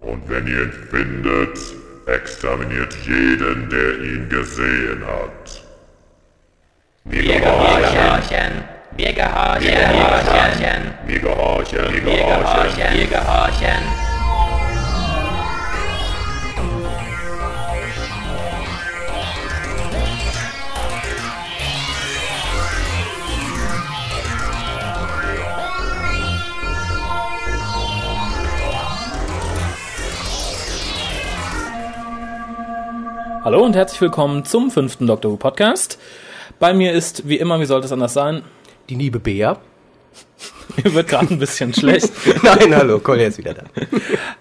Und wenn ihr ihn findet, exterminiert jeden, der ihn gesehen hat. Wir gehorchen. Wir gehorchen. Wir gehorchen. Wir gehorchen. Wir Wir gehorchen. Wir gehorchen. Hallo und herzlich willkommen zum fünften Doctor Who Podcast. Bei mir ist, wie immer, wie sollte es anders sein, Die liebe Bea. mir wird gerade ein bisschen schlecht. Nein, hallo, Collier ist wieder da.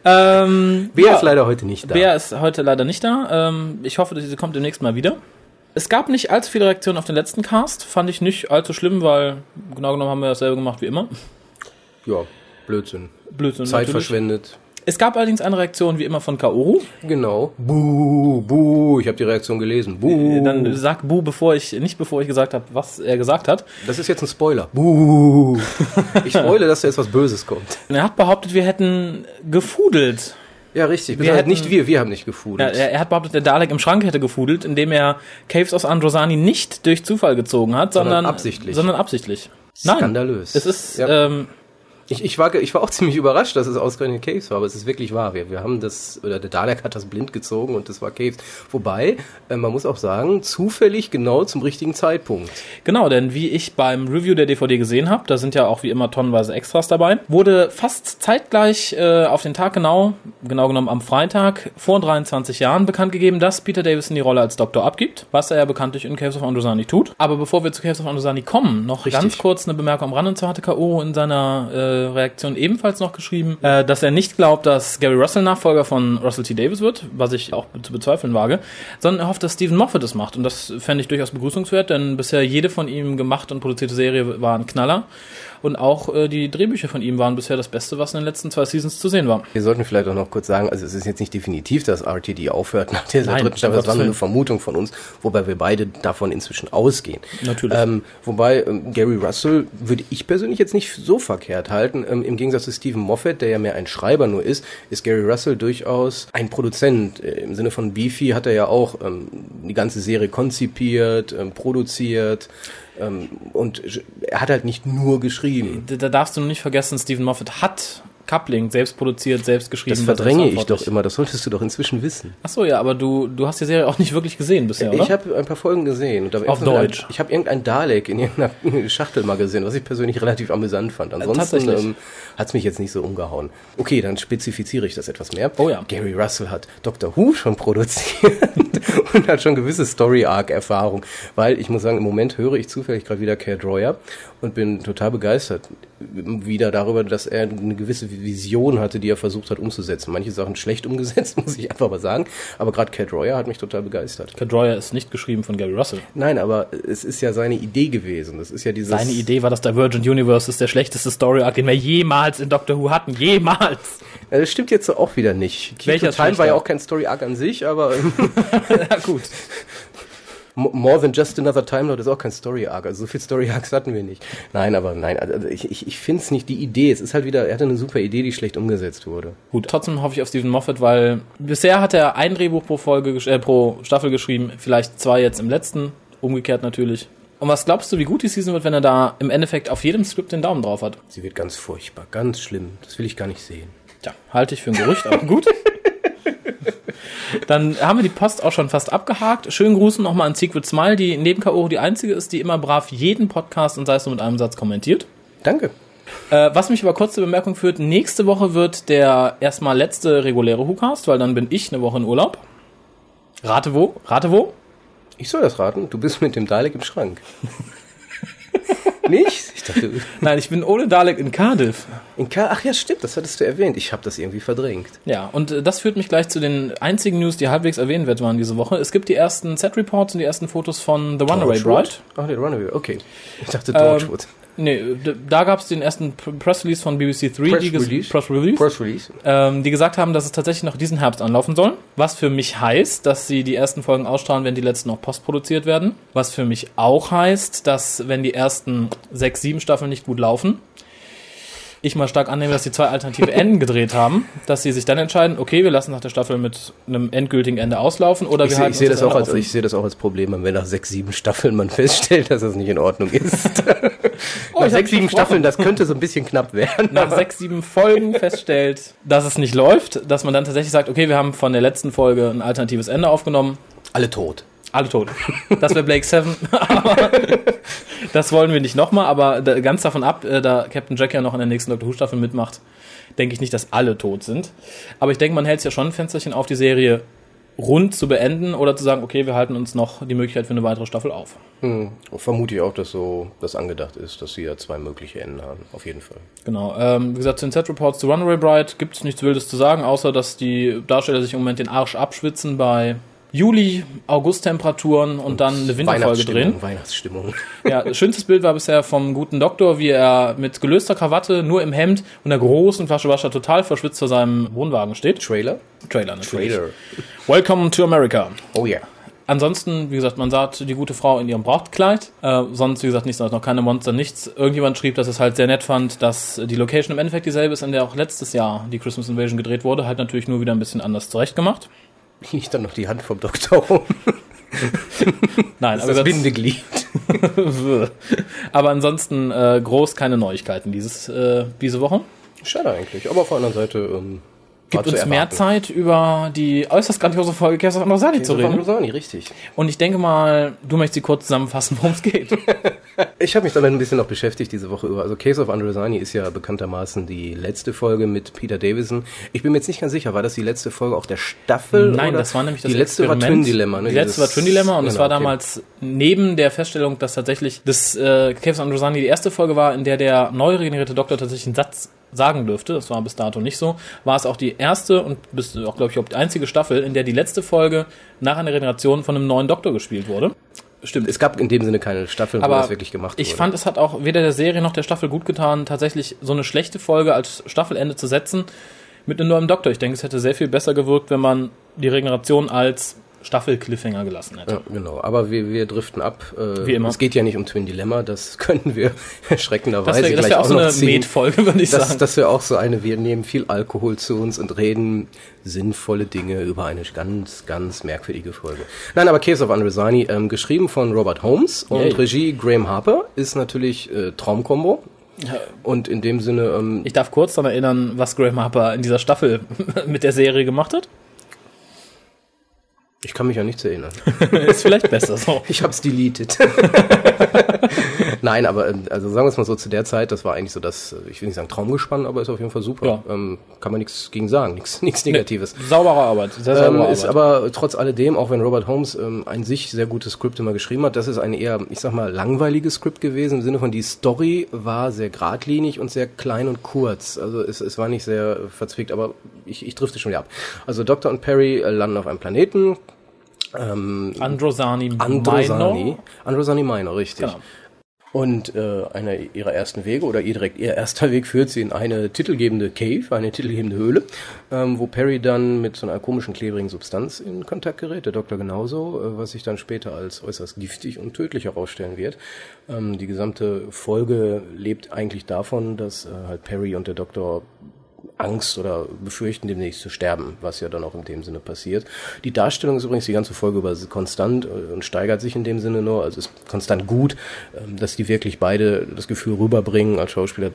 Ähm, Bea ja, ist leider heute nicht da. Bea ist heute leider nicht da. Ähm, ich hoffe, sie kommt demnächst mal wieder. Es gab nicht allzu viele Reaktionen auf den letzten Cast. Fand ich nicht allzu schlimm, weil genau genommen haben wir dasselbe gemacht wie immer. Ja, Blödsinn. Blödsinn. Zeit natürlich. verschwendet. Es gab allerdings eine Reaktion wie immer von Kaoru. Genau. Buh, buh. Ich habe die Reaktion gelesen. Buh. Dann sag Bu, bevor ich, nicht bevor ich gesagt habe, was er gesagt hat. das ist jetzt ein Spoiler. Buh. Ich spoile, dass da jetzt was Böses kommt. Er hat behauptet, wir hätten gefudelt. Ja, richtig. Wir hätten- nicht wir, wir haben nicht Ja, gefudelt. er, er hat behauptet, der Dalek im Schrank hätte gefudelt, indem er Caves aus Androsani nicht durch Zufall gezogen hat, sondern, Sondern absichtlich. Sondern absichtlich. Nein, Skandalös. es ist, Ja. ähm, Ich, ich, war, ich war auch ziemlich überrascht, dass es ausgerechnet Caves war, aber es ist wirklich wahr. Wir, wir haben das, oder der Dalek hat das blind gezogen und das war Caves. Wobei, äh, man muss auch sagen, zufällig genau zum richtigen Zeitpunkt. genau, denn wie ich beim Review der DVD gesehen habe, da sind ja auch wie immer tonnenweise Extras dabei, wurde fast zeitgleich äh, auf den Tag genau, genau genommen am Freitag vor 23 Jahren bekannt gegeben, dass Peter Davison die Rolle als Doktor abgibt, was er ja bekanntlich in Caves of Androsani tut. Aber bevor wir zu Caves of Androsani kommen, noch Richtig. ganz kurz eine Bemerkung am Rand, und zwar hatte K.O. in seiner äh, Reaktion ebenfalls noch geschrieben, äh, dass er nicht glaubt, dass Gary Russell Nachfolger von Russell T. Davis wird, was ich auch zu bezweifeln wage, sondern er hofft, dass Stephen Moffat es macht. Und das fände ich durchaus begrüßungswert, denn bisher jede von ihm gemacht und produzierte Serie war ein Knaller. Und auch äh, die Drehbücher von ihm waren bisher das Beste, was in den letzten zwei Seasons zu sehen war. Wir sollten vielleicht auch noch kurz sagen, also es ist jetzt nicht definitiv, dass RTD aufhört nach dieser Nein, dritten Staffel, das war nur eine. Vermutung von uns, wobei wir beide davon inzwischen ausgehen. Natürlich. Ähm, wobei ähm, Gary Russell würde ich persönlich jetzt nicht so verkehrt halten. Ähm, Im Gegensatz zu Stephen Moffat, der ja mehr ein Schreiber nur ist, ist Gary Russell durchaus ein Produzent. Äh, Im Sinne von Beefy hat er ja auch ähm, die ganze Serie konzipiert, ähm, produziert und er hat halt nicht nur geschrieben. Da, da darfst du nicht vergessen, Stephen Moffat hat Coupling selbst produziert, selbst geschrieben. Das verdränge ich doch immer, das solltest du doch inzwischen wissen. Ach so, ja, aber du, du hast die Serie auch nicht wirklich gesehen bisher, oder? Ich habe ein paar Folgen gesehen. Auf Deutsch. Ich habe irgendein Dalek in irgendeiner Schachtel mal gesehen, was ich persönlich relativ amüsant fand. Ansonsten tatsächlich. ähm, hat's mich jetzt nicht so umgehauen. Okay, dann spezifiziere ich das etwas mehr. Oh ja. Gary Russell hat Doctor Who schon produziert und hat schon gewisse Story-Arc-Erfahrung. Weil ich muss sagen, im Moment höre ich zufällig gerade wieder Care Droyer und bin total begeistert wieder darüber, dass er eine gewisse Vision hatte, die er versucht hat umzusetzen. Manche Sachen schlecht umgesetzt, muss ich einfach mal sagen. Aber gerade Cat Royer hat mich total begeistert. Cadroyer ist nicht geschrieben von Gary Russell. Nein, aber es ist ja seine Idee gewesen. Das ist ja dieses. Seine Idee war, das Divergent Universe ist der schlechteste Story Arc, den wir jemals in Doctor Who hatten. Jemals! Ja, das stimmt jetzt auch wieder nicht. Welcher Time war ja auch kein Story Arc an sich, aber ähm, ja, gut. Mo- More Than Just Another Time Lord ist auch kein Story Arc. Also so viel Story Arcs hatten wir nicht. Nein, aber nein, also ich, ich, ich finde es nicht die Idee. Es ist halt wieder, er hatte eine super Idee, die schlecht umgesetzt wurde. Gut, trotzdem hoffe ich auf Stephen Moffat, weil bisher hat er ein Drehbuch pro Folge, äh, pro Staffel geschrieben, vielleicht zwei jetzt im letzten, umgekehrt natürlich. Und was glaubst du, wie gut die Season wird, wenn er da im Endeffekt auf jedem Skript den Daumen drauf hat? Sie wird ganz furchtbar, ganz schlimm. Das will ich gar nicht sehen. Tja, halte ich für ein Gerücht, aber gut. Dann haben wir die Post auch schon fast abgehakt. Schönen Gruß nochmal an Secret Smile, die neben K.O. die einzige ist, die immer brav jeden Podcast und sei es nur mit einem Satz kommentiert. Danke. Äh, was mich aber kurz zur Bemerkung führt, nächste Woche wird der erstmal letzte reguläre WhoCast, weil dann bin ich eine Woche in Urlaub. Rate wo? Rate wo? Ich soll das raten. Du bist mit dem Dalek im Schrank. Nicht? Ich dachte, Nein, ich bin ohne Dalek in Cardiff. in K ach ja, stimmt, das hattest du erwähnt. Ich habe das irgendwie verdrängt. Ja, und äh, das führt mich gleich zu den einzigen News, die halbwegs erwähnenswert waren diese Woche. Es gibt die ersten Set-Reports und die ersten Fotos von The Runaway Bride. Ach, der Runaway, okay. Ich dachte Ähm, Torchwood. Nee, da gab es den ersten Press Release von BBC 3, Press die Release? Press Release, Press Release. ähm, die gesagt haben, dass es tatsächlich noch diesen Herbst anlaufen soll. Was für mich heißt, dass sie die ersten Folgen ausstrahlen, wenn die letzten noch postproduziert werden. Was für mich auch heißt, dass wenn die ersten sechs, sieben Staffeln nicht gut laufen, ich mal stark annehme, dass sie zwei alternative Enden gedreht haben, dass sie sich dann entscheiden, okay, wir lassen nach der Staffel mit einem endgültigen Ende auslaufen oder Ich wir sehe halten ich sehe uns das, auch als, offen. ich sehe das auch als Problem, wenn nach sechs, sieben Staffeln man feststellt, dass das nicht in Ordnung ist. Oh, nach ich sechs, sieben. Staffeln, das könnte so ein bisschen knapp werden. nach sechs, sieben Folgen feststellt, dass es nicht läuft, dass man dann tatsächlich sagt, okay, wir haben von der letzten Folge ein alternatives Ende aufgenommen, Alle tot. Alle tot. Das wäre Blake Seven, aber das wollen wir nicht nochmal, aber ganz davon ab, äh, da Captain Jack ja noch in der nächsten Doctor Who Staffel mitmacht, denke ich nicht, dass alle tot sind. Aber ich denke, man hält es ja schon ein Fensterchen auf, die Serie rund zu beenden oder zu sagen, okay, wir halten uns noch die Möglichkeit für eine weitere Staffel auf. Hm. Vermute ich auch, dass so das angedacht ist, dass sie ja zwei mögliche Enden haben. Auf jeden Fall. Genau. Ähm, wie gesagt, zu den Set-Reports zu Runaway Bride gibt es nichts Wildes zu sagen, außer dass die Darsteller sich im Moment den Arsch abschwitzen bei Juli, August-Temperaturen und dann eine Winterfolge drehen. Weihnachtsstimmung. Ja, schönstes Bild war bisher vom guten Doktor, wie er mit gelöster Krawatte, nur im Hemd und einer großen Flasche Wasser total verschwitzt vor seinem Wohnwagen steht. Trailer? Trailer natürlich. Trailer. Welcome to America. Oh ja. Ansonsten, wie gesagt, man sah die gute Frau in ihrem Brautkleid. Äh, sonst, wie gesagt, nichts, noch keine Monster, nichts. Irgendjemand schrieb, dass es halt sehr nett fand, dass die Location im Endeffekt dieselbe ist, in der auch letztes Jahr die Christmas Invasion gedreht wurde. Halt natürlich nur wieder ein bisschen anders zurechtgemacht. Liegt dann noch die Hand vom Doktor rum. Nein, Das, das Bindeglied. aber ansonsten äh, groß keine Neuigkeiten dieses, äh, diese Woche. Schade eigentlich. Aber auf der anderen Seite ähm, Gibt uns mehr erwarten. Zeit, über die äußerst grandiose Folge Chaos of Androsani zu reden. Rosani, richtig. Und ich denke mal, du möchtest sie kurz zusammenfassen, worum es geht. Ich habe mich damit ein bisschen noch beschäftigt diese Woche über. Also Case of Androsani ist ja bekanntermaßen die letzte Folge mit Peter Davison. Ich bin mir jetzt nicht ganz sicher, war das die letzte Folge auch der Staffel? Nein, oder? das war nämlich das Die letzte war Experiment. Twin Dilemma. Ne? Die letzte war Twin Dilemma und es Genau, war okay. damals neben der Feststellung, dass tatsächlich das äh, Caves Androsani die erste Folge war, in der der neu regenerierte Doktor tatsächlich einen Satz sagen dürfte. Das war bis dato nicht so. War es auch die erste und bis auch, glaube ich, auch die einzige Staffel, in der die letzte Folge nach einer Regeneration von einem neuen Doktor gespielt wurde. Stimmt. Es gab in dem Sinne keine Staffel, wo Aber das wirklich gemacht ich wurde. fand, es hat auch weder der Serie noch der Staffel gut getan, tatsächlich so eine schlechte Folge als Staffelende zu setzen mit einem neuen Doktor. Ich denke, es hätte sehr viel besser gewirkt, wenn man die Regeneration als Staffel-Cliffhanger gelassen hätte. Ja, genau. Aber wir, wir driften ab. Äh, Wie immer. Es geht ja nicht um Twin Dilemma, das können wir Das erschreckenderweise wäre gleich wär auch so noch eine. Med-Folge, würde ich Das, sagen. das wäre auch so eine, wir nehmen viel Alkohol zu uns und reden sinnvolle Dinge über eine ganz, ganz merkwürdige Folge. Nein, aber Case of Androsani, ähm, geschrieben von Robert Holmes und Yay. Regie Graham Harper, ist natürlich äh, Traumkombo. Und in dem Sinne, ähm, ich darf kurz daran erinnern, was Graham Harper in dieser Staffel mit der Serie gemacht hat. Ich kann mich ja nichts erinnern. Ist vielleicht besser so. Ich hab's deleted. Nein, aber ähm, also sagen wir es mal so, zu der Zeit, das war eigentlich so das, äh, ich will nicht sagen Traumgespann, aber ist auf jeden Fall super. Ja. Ähm, kann man nichts gegen sagen, nichts Negatives. Saubere Arbeit. Sehr Ähm, saubere ist Arbeit. aber trotz alledem, auch wenn Robert Holmes ähm, ein sich sehr gutes Skript immer geschrieben hat, das ist ein eher, ich sag mal, langweiliges Skript gewesen, im Sinne von die Story war sehr geradlinig und sehr klein und kurz. Also es, es war nicht sehr verzwickt, aber ich, ich drifte schon wieder ab. Also Doctor und Perry äh, landen auf einem Planeten. Ähm, Androsani, Androsani. Minor. Androsani Minor, richtig. Genau. Und äh, einer ihrer ersten Wege oder ihr direkt ihr erster Weg führt sie in eine titelgebende Cave, eine titelgebende Höhle, ähm, wo Perry dann mit so einer komischen klebrigen Substanz in Kontakt gerät, der Doktor genauso, äh, was sich dann später als äußerst giftig und tödlich herausstellen wird. Ähm, die gesamte Folge lebt eigentlich davon, dass äh, halt Perry und der Doktor Angst oder befürchten, demnächst zu sterben, was ja dann auch in dem Sinne passiert. Die Darstellung ist übrigens die ganze Folge über konstant äh, und steigert sich in dem Sinne nur, also ist konstant gut, ähm, dass die wirklich beide das Gefühl rüberbringen als Schauspieler,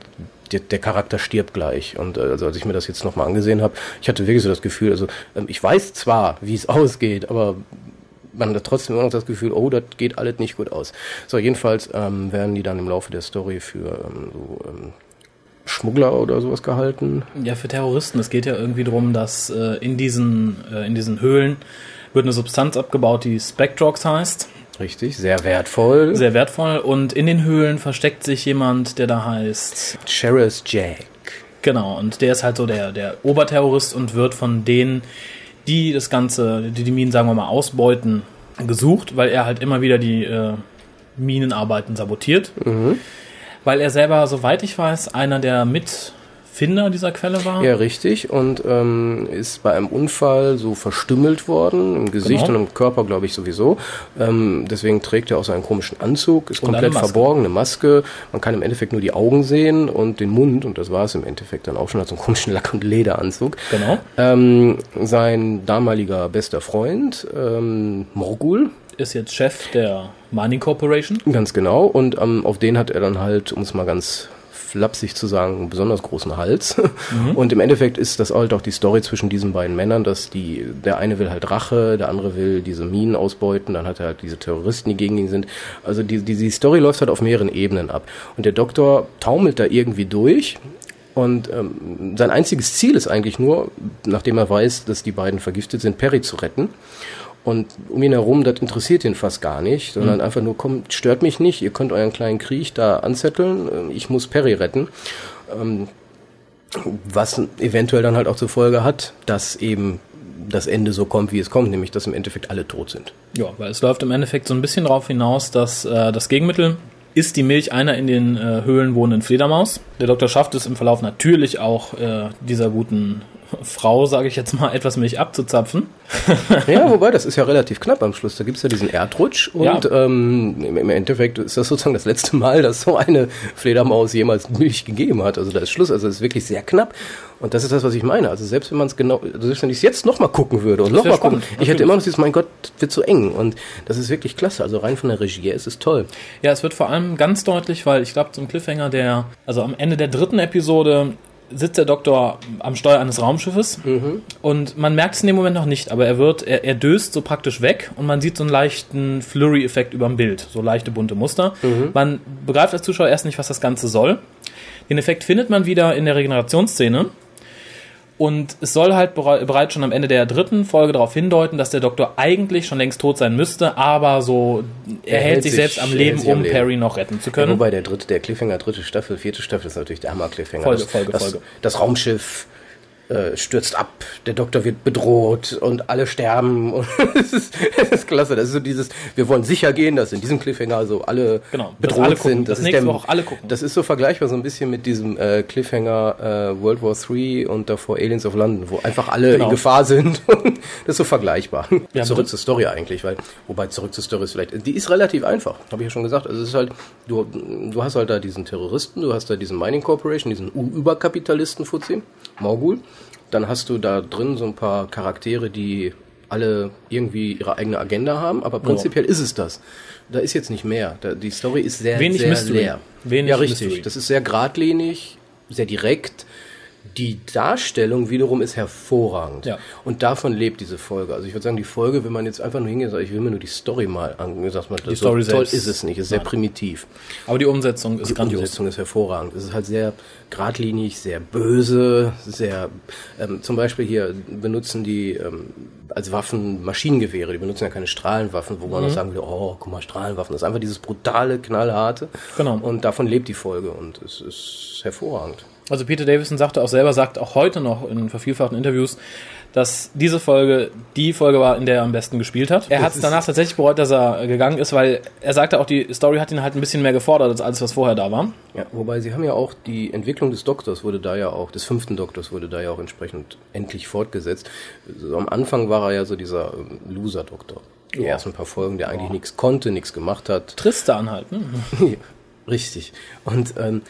der, der Charakter stirbt gleich. Und äh, also als ich mir das jetzt nochmal angesehen habe, ich hatte wirklich so das Gefühl, also ähm, ich weiß zwar, wie es ausgeht, aber man hat trotzdem immer noch das Gefühl, oh, das geht alles nicht gut aus. So, jedenfalls ähm, werden die dann im Laufe der Story für ähm, so ähm, Schmuggler oder sowas gehalten. Ja, für Terroristen. Es geht ja irgendwie darum, dass äh, in, diesen, äh, in diesen Höhlen wird eine Substanz abgebaut, die Spectrox heißt. Richtig, sehr wertvoll. Sehr wertvoll. Und in den Höhlen versteckt sich jemand, der da heißt. Sheriff Jack. Genau, und der ist halt so der, der Oberterrorist und wird von denen, die das Ganze, die die Minen, sagen wir mal, ausbeuten, gesucht, weil er halt immer wieder die äh, Minenarbeiten sabotiert. Weil er selber, soweit ich weiß, einer der Mitfinder dieser Quelle war. Ja, richtig. Und ähm, ist bei einem Unfall so verstümmelt worden, im Gesicht Genau. und im Körper, glaube ich, sowieso. Ähm, deswegen trägt er auch so einen komischen Anzug, ist Und eine komplett Maske. verborgen, eine Maske. Man kann im Endeffekt nur die Augen sehen und den Mund, und das war es im Endeffekt dann auch schon, hat so einen komischen Lack- und Lederanzug. Genau. Ähm, sein damaliger bester Freund, ähm, Morgul, Ist jetzt Chef der Mining Corporation. Ganz genau. Und ähm, auf den hat er dann halt, um es mal ganz flapsig zu sagen, einen besonders großen Hals. Und im Endeffekt ist das halt auch die Story zwischen diesen beiden Männern, dass die, der eine will halt Rache, der andere will diese Minen ausbeuten, dann hat er halt diese Terroristen, die gegen ihn sind. Also die, die, die Story läuft halt auf mehreren Ebenen ab. Und der Doktor taumelt da irgendwie durch. Und ähm, sein einziges Ziel ist eigentlich nur, nachdem er weiß, dass die beiden vergiftet sind, Perry zu retten. Und um ihn herum, das interessiert ihn fast gar nicht, sondern einfach nur, komm, stört mich nicht, ihr könnt euren kleinen Krieg da anzetteln, äh, ich muss Perry retten. Ähm, was eventuell dann halt auch zur Folge hat, dass eben das Ende so kommt, wie es kommt, nämlich dass im Endeffekt alle tot sind. Ja, weil es läuft im Endeffekt so ein bisschen darauf hinaus, dass äh, das Gegenmittel ist die Milch einer in den äh, Höhlen wohnenden Fledermaus. Der Doktor schafft es im Verlauf natürlich auch äh, dieser guten Frau, sage ich jetzt mal, etwas Milch abzuzapfen. Ja, wobei, das ist ja relativ knapp am Schluss. Da gibt's ja diesen Erdrutsch und Ja. ähm, im Endeffekt ist das sozusagen das letzte Mal, dass so eine Fledermaus jemals Milch gegeben hat. Also da ist Schluss. Also es ist wirklich sehr knapp. Und das ist das, was ich meine. Also selbst wenn man es genau, also selbst wenn ich es jetzt nochmal gucken würde und nochmal gucken, ich hätte immer noch dieses, mein Gott, wird so eng. Und das ist wirklich klasse. Also rein von der Regie her ist es toll. Ja, es wird vor allem ganz deutlich, weil ich glaube, zum Cliffhanger, der, also am Ende der dritten Episode sitzt der Doktor am Steuer eines Raumschiffes und man merkt es in dem Moment noch nicht, aber er wird, er, er döst so praktisch weg und man sieht so einen leichten Flurry-Effekt über dem Bild, so leichte bunte Muster. Man begreift als Zuschauer erst nicht, was das Ganze soll. Den Effekt findet man wieder in der Regenerationsszene. Und es soll halt bere- bereits schon am Ende der dritten Folge darauf hindeuten, dass der Doktor eigentlich schon längst tot sein müsste, aber so, er, hält sich, selbst am er Leben, sich am um Leben. Perry noch retten zu Ja, können. wobei der dritte, der Cliffhanger, dritte Staffel, vierte Staffel ist natürlich der Hammer-Cliffhanger. Folge, das, Folge, das, Folge. Das Raumschiff äh, stürzt ab, der Doktor wird bedroht und alle sterben. Und es, ist, es ist klasse. Das ist so dieses, wir wollen sicher gehen, dass in diesem Cliffhanger so alle Genau, bedroht alle gucken, sind. dass ist nächste der- Woche alle gucken. Das ist so vergleichbar so ein bisschen mit diesem äh, Cliffhanger äh, World War III und davor Aliens of London, wo einfach alle Genau. in Gefahr sind. das ist so vergleichbar. Ja, zurück das- zur Story eigentlich, weil, wobei zurück zur Story ist vielleicht, die ist relativ einfach, habe ich ja schon gesagt. Also es ist halt, du, du hast halt da diesen Terroristen, du hast da diesen Mining Corporation, diesen U- Überkapitalisten Fuzzi, Morgul. Dann hast du da drin so ein paar Charaktere, die alle irgendwie ihre eigene Agenda haben, aber prinzipiell ist es das. Da ist jetzt nicht mehr. Da, die Story ist sehr, Wenig sehr Mystery. leer. Wenig ja, richtig. Mystery. Das ist sehr geradlinig, sehr direkt. Die Darstellung wiederum ist hervorragend. Ja. Und davon lebt diese Folge. Also ich würde sagen, die Folge, wenn man jetzt einfach nur hingeht und sagt, ich will mir nur die Story mal angucken, sagt man, Story so toll selbst. ist es nicht, ist sehr primitiv. Aber die Umsetzung ist Die grandios. Umsetzung ist hervorragend. Es ist halt sehr geradlinig, sehr böse, sehr, ähm, zum Beispiel hier benutzen die ähm, als Waffen Maschinengewehre, die benutzen ja keine Strahlenwaffen, wo Mhm. man auch sagen würde, oh, guck mal, Strahlenwaffen. Das ist einfach dieses brutale, knallharte. Genau. Und davon lebt die Folge und es ist hervorragend. Also Peter Davison sagte auch selber, sagt auch heute noch in vervielfachten Interviews, dass diese Folge die Folge war, in der er am besten gespielt hat. Er hat es danach tatsächlich bereut, dass er gegangen ist, weil er sagte auch, die Story hat ihn halt ein bisschen mehr gefordert als alles, was vorher da war. Ja, wobei sie haben ja auch die Entwicklung des Doktors wurde da ja auch, des fünften Doktors wurde da ja auch entsprechend endlich fortgesetzt. So am Anfang war er ja so dieser ähm, Loser-Doktor. Die Ja. ersten paar Folgen, der eigentlich nichts konnte, nichts gemacht hat. Tristan halt, ne? Richtig. Und ähm,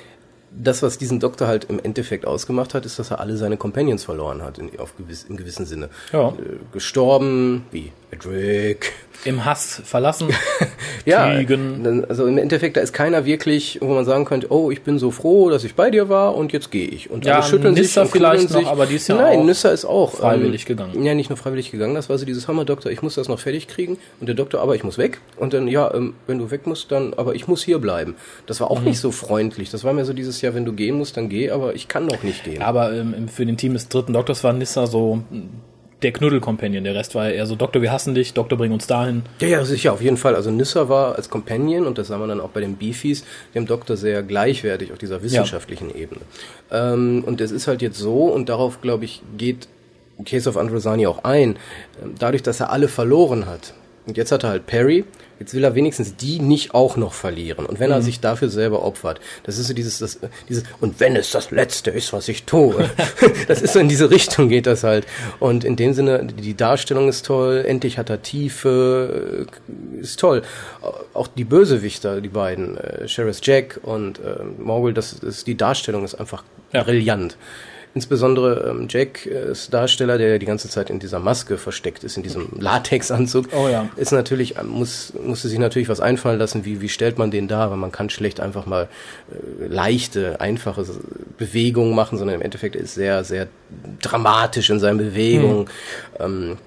das, was diesen Doktor halt im Endeffekt ausgemacht hat, ist, dass er alle seine Companions verloren hat, in, auf gewiss, im gewissen Sinne. Ja. Äh, gestorben, wie Edric. Im Hass verlassen. Ja, dann- also im Endeffekt, da ist keiner wirklich, wo man sagen könnte, oh, ich bin so froh, dass ich bei dir war und jetzt gehe ich. Und Ja, alle schütteln sich Nissa und vielleicht sich. noch, aber die ist ja Nein, auch Nissa ist auch freiwillig ähm, gegangen. Ja, nicht nur freiwillig gegangen, das war so dieses Hammer-Doktor, ich muss das noch fertig kriegen und der Doktor, aber ich muss weg. Und dann, ja, ähm, wenn du weg musst, dann, aber ich muss hier bleiben. Das war auch Mhm. nicht so freundlich. Das war mir so dieses Jahr, wenn du gehen musst, dann geh, aber ich kann noch nicht gehen. Aber ähm, für den Team des dritten Doktors war Nissa so der Knuddel-Companion. Der Rest war ja eher so, Doktor, wir hassen dich, Doktor, bring uns dahin. Ja, ja, sicher, auf jeden Fall. Also Nissa war als Companion, und das sah man dann auch bei den Beefies, dem Doktor sehr gleichwertig auf dieser wissenschaftlichen ja. Ebene. Ähm, und es ist halt jetzt so, und darauf, glaube ich, geht Case of Androsani auch ein, ähm, dadurch, dass er alle verloren hat. Und jetzt hat er halt Perry, Jetzt will er wenigstens die nicht auch noch verlieren. Und wenn mhm. er sich dafür selber opfert, das ist so dieses, das, dieses, und wenn es das Letzte ist, was ich tue, das ist so in diese Richtung geht das halt. Und in dem Sinne, die Darstellung ist toll, endlich hat er Tiefe, ist toll. Auch die Bösewichter, die beiden, äh, Sheriff Jack und äh, Morgul, das ist, die Darstellung ist einfach ja. brillant. Insbesondere ähm, Jack ist Darsteller, der die ganze Zeit in dieser Maske versteckt ist, in diesem Latexanzug, oh ja. ist natürlich, ähm, muss, musste sich natürlich was einfallen lassen, wie, wie stellt man den dar, weil man kann schlecht einfach mal äh, leichte, einfache Bewegungen machen, sondern im Endeffekt ist sehr, sehr dramatisch in seinen Bewegungen. Hm. Ähm,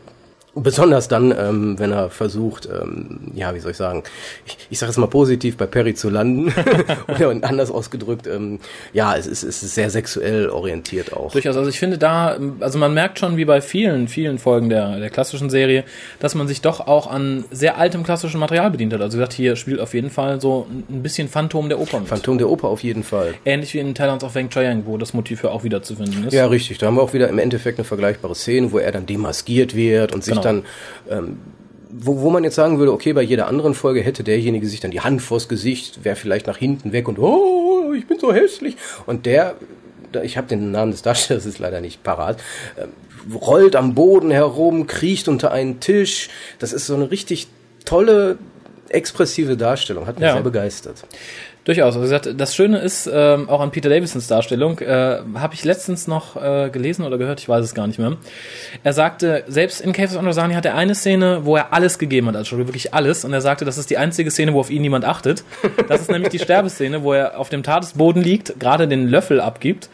Besonders dann, ähm, wenn er versucht, ähm, ja, wie soll ich sagen, ich, ich sage es mal positiv, bei Perry zu landen. Oder anders ausgedrückt, ähm, ja, es ist, es ist sehr sexuell orientiert auch. Durchaus. Also ich finde da, also man merkt schon, wie bei vielen, vielen Folgen der, der klassischen Serie, dass man sich doch auch an sehr altem klassischen Material bedient hat. Also wie gesagt, hier spielt auf jeden Fall so ein bisschen Phantom der Oper mit. Phantom der Oper auf jeden Fall. Ähnlich wie in Talents of Wang Chiang, wo das Motiv ja auch wieder zu finden ist. Ja, richtig. Da haben wir auch wieder im Endeffekt eine vergleichbare Szene, wo er dann demaskiert wird und sich genau dann, ähm, wo, wo man jetzt sagen würde, okay, bei jeder anderen Folge hätte derjenige sich dann die Hand vors Gesicht, wäre vielleicht nach hinten weg und oh, ich bin so hässlich. Und der, ich habe den Namen des Darstellers ist leider nicht parat, äh, rollt am Boden herum, kriecht unter einen Tisch. Das ist so eine richtig tolle, expressive Darstellung, hat mich ja. sehr begeistert. Durchaus. Also das Schöne ist, ähm, auch an Peter Davisons Darstellung, äh, habe ich letztens noch äh, gelesen oder gehört, ich weiß es gar nicht mehr. Er sagte, selbst in Cave of Androsani hat er eine Szene, wo er alles gegeben hat, also wirklich alles. Und er sagte, das ist die einzige Szene, wo auf ihn niemand achtet. Das ist nämlich die Sterbeszene, wo er auf dem Tadesboden liegt, gerade den Löffel abgibt.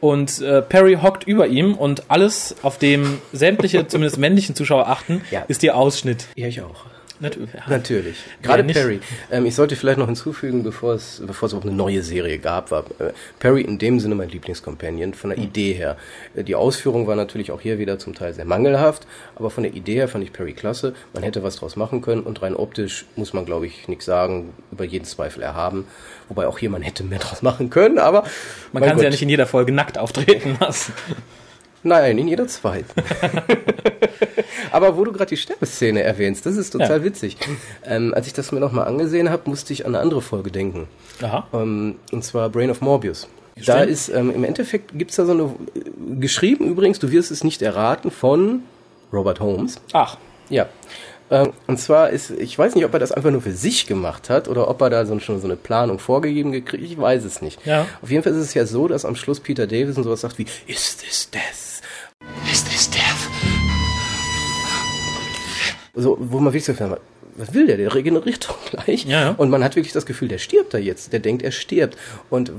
Und äh, Perry hockt über ihm und alles, auf dem sämtliche, zumindest männlichen Zuschauer achten, ja. ist ihr Ausschnitt. Ja, ich auch. Natürlich. Natürlich. Gerade ja, Perry. Ähm, ich sollte vielleicht noch hinzufügen, bevor es, bevor es auch eine neue Serie gab, war äh, Perry in dem Sinne mein Lieblingscompanion, von der mhm. Idee her. Äh, die Ausführung war natürlich auch hier wieder zum Teil sehr mangelhaft, aber von der Idee her fand ich Perry klasse. Man hätte was draus machen können und rein optisch muss man, glaube ich, nichts sagen, über jeden Zweifel erhaben. Wobei auch hier man hätte mehr draus machen können, aber. Man kann Gott. sie ja nicht in jeder Folge nackt auftreten lassen. Nein, in jeder zweiten. Aber wo du gerade die Sterbeszene erwähnst, das ist total ja. witzig. Ähm, als ich das mir nochmal angesehen habe, musste ich an eine andere Folge denken. Aha. Ähm, und zwar Brain of Morbius. Stimmt. Da ist, ähm, im Endeffekt gibt's da so eine, geschrieben übrigens, du wirst es nicht erraten, von Robert Holmes. Ach. Ja. Ähm, und zwar ist, ich weiß nicht, ob er das einfach nur für sich gemacht hat oder ob er da so, schon so eine Planung vorgegeben gekriegt, ich weiß es nicht. Ja. Auf jeden Fall ist es ja so, dass am Schluss Peter Davison sowas sagt wie, Is this death? Is this death? So, wo man wirklich so, was will der? Der regeneriert doch gleich. Ja, ja. Und man hat wirklich das Gefühl, der stirbt da jetzt. Der denkt, er stirbt. Und